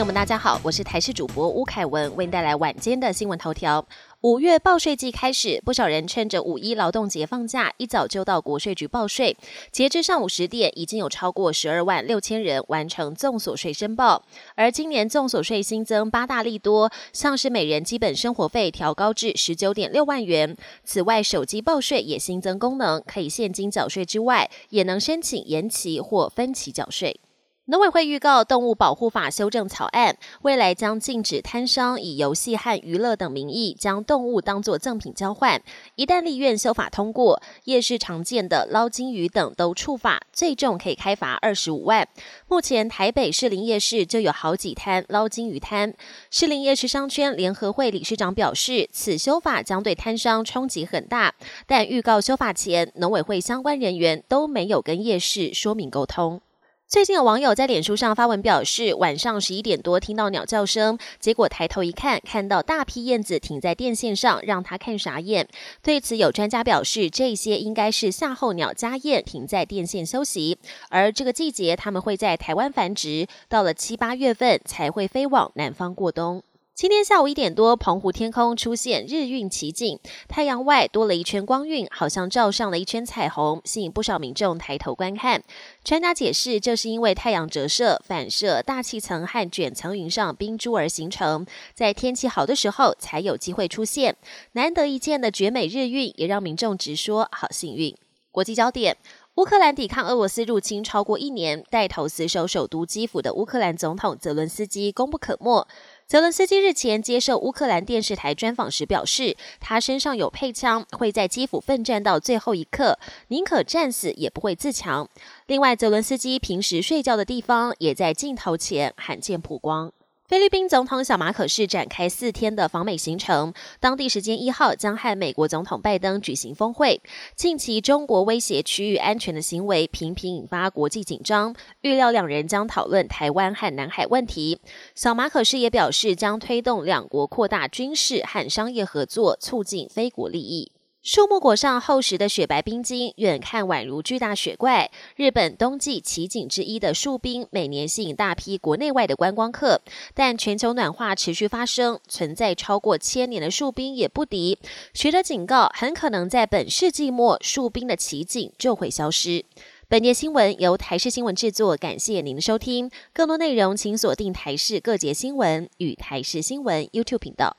朋友们，大家好，我是台视主播吴凯文，为您带来晚间的新闻头条。五月报税季开始，不少人趁着五一劳动节放假，一早就到国税局报税。截至上午十点，已经有超过十二万六千人完成综所税申报。而今年综所税新增八大利多，像是每人基本生活费调高至十九点六万元。此外，手机报税也新增功能，可以现金缴税之外，也能申请延期或分期缴税。农委会预告动物保护法修正草案，未来将禁止摊商以游戏和娱乐等名义将动物当作赠品交换。一旦立院修法通过，夜市常见的捞金鱼等都触法，最重可以开罚二十五万。目前台北市林夜市就有好几摊捞金鱼摊。市林夜市商圈联合会理事长表示，此修法将对摊商冲击很大，但预告修法前，农委会相关人员都没有跟夜市说明沟通。最近有网友在脸书上发文表示，晚上十一点多听到鸟叫声，结果抬头一看，看到大批燕子停在电线上，让他看傻眼。对此，有专家表示，这些应该是夏候鸟家燕停在电线休息，而这个季节它们会在台湾繁殖，到了七八月份才会飞往南方过冬。今天下午一点多，澎湖天空出现日晕奇景，太阳外多了一圈光晕，好像照上了一圈彩虹，吸引不少民众抬头观看。专家解释，这是因为太阳折射反射大气层和卷层云上冰珠而形成，在天气好的时候才有机会出现。难得一见的绝美日晕，也让民众直说好幸运。国际焦点：乌克兰抵抗俄罗斯入侵超过一年，带头死守首都基辅的乌克兰总统泽伦斯基功不可没。泽伦斯基日前接受乌克兰电视台专访时表示，他身上有配枪，会在基辅奋战到最后一刻，宁可战死也不会自强。另外，泽伦斯基平时睡觉的地方也在镜头前罕见曝光。菲律宾总统小马可是展开四天的访美行程，当地时间一号将和美国总统拜登举行峰会。近期中国威胁区域安全的行为频频引发国际紧张，预料两人将讨论台湾和南海问题。小马可是也表示将推动两国扩大军事和商业合作，促进非国利益。树木裹上厚实的雪白冰晶，远看宛如巨大雪怪。日本冬季奇景之一的树冰，每年吸引大批国内外的观光客。但全球暖化持续发生，存在超过千年的树冰也不敌。学者警告，很可能在本世纪末，树冰的奇景就会消失。本节新闻由台视新闻制作，感谢您的收听。更多内容请锁定台视各节新闻与台视新闻 YouTube 频道。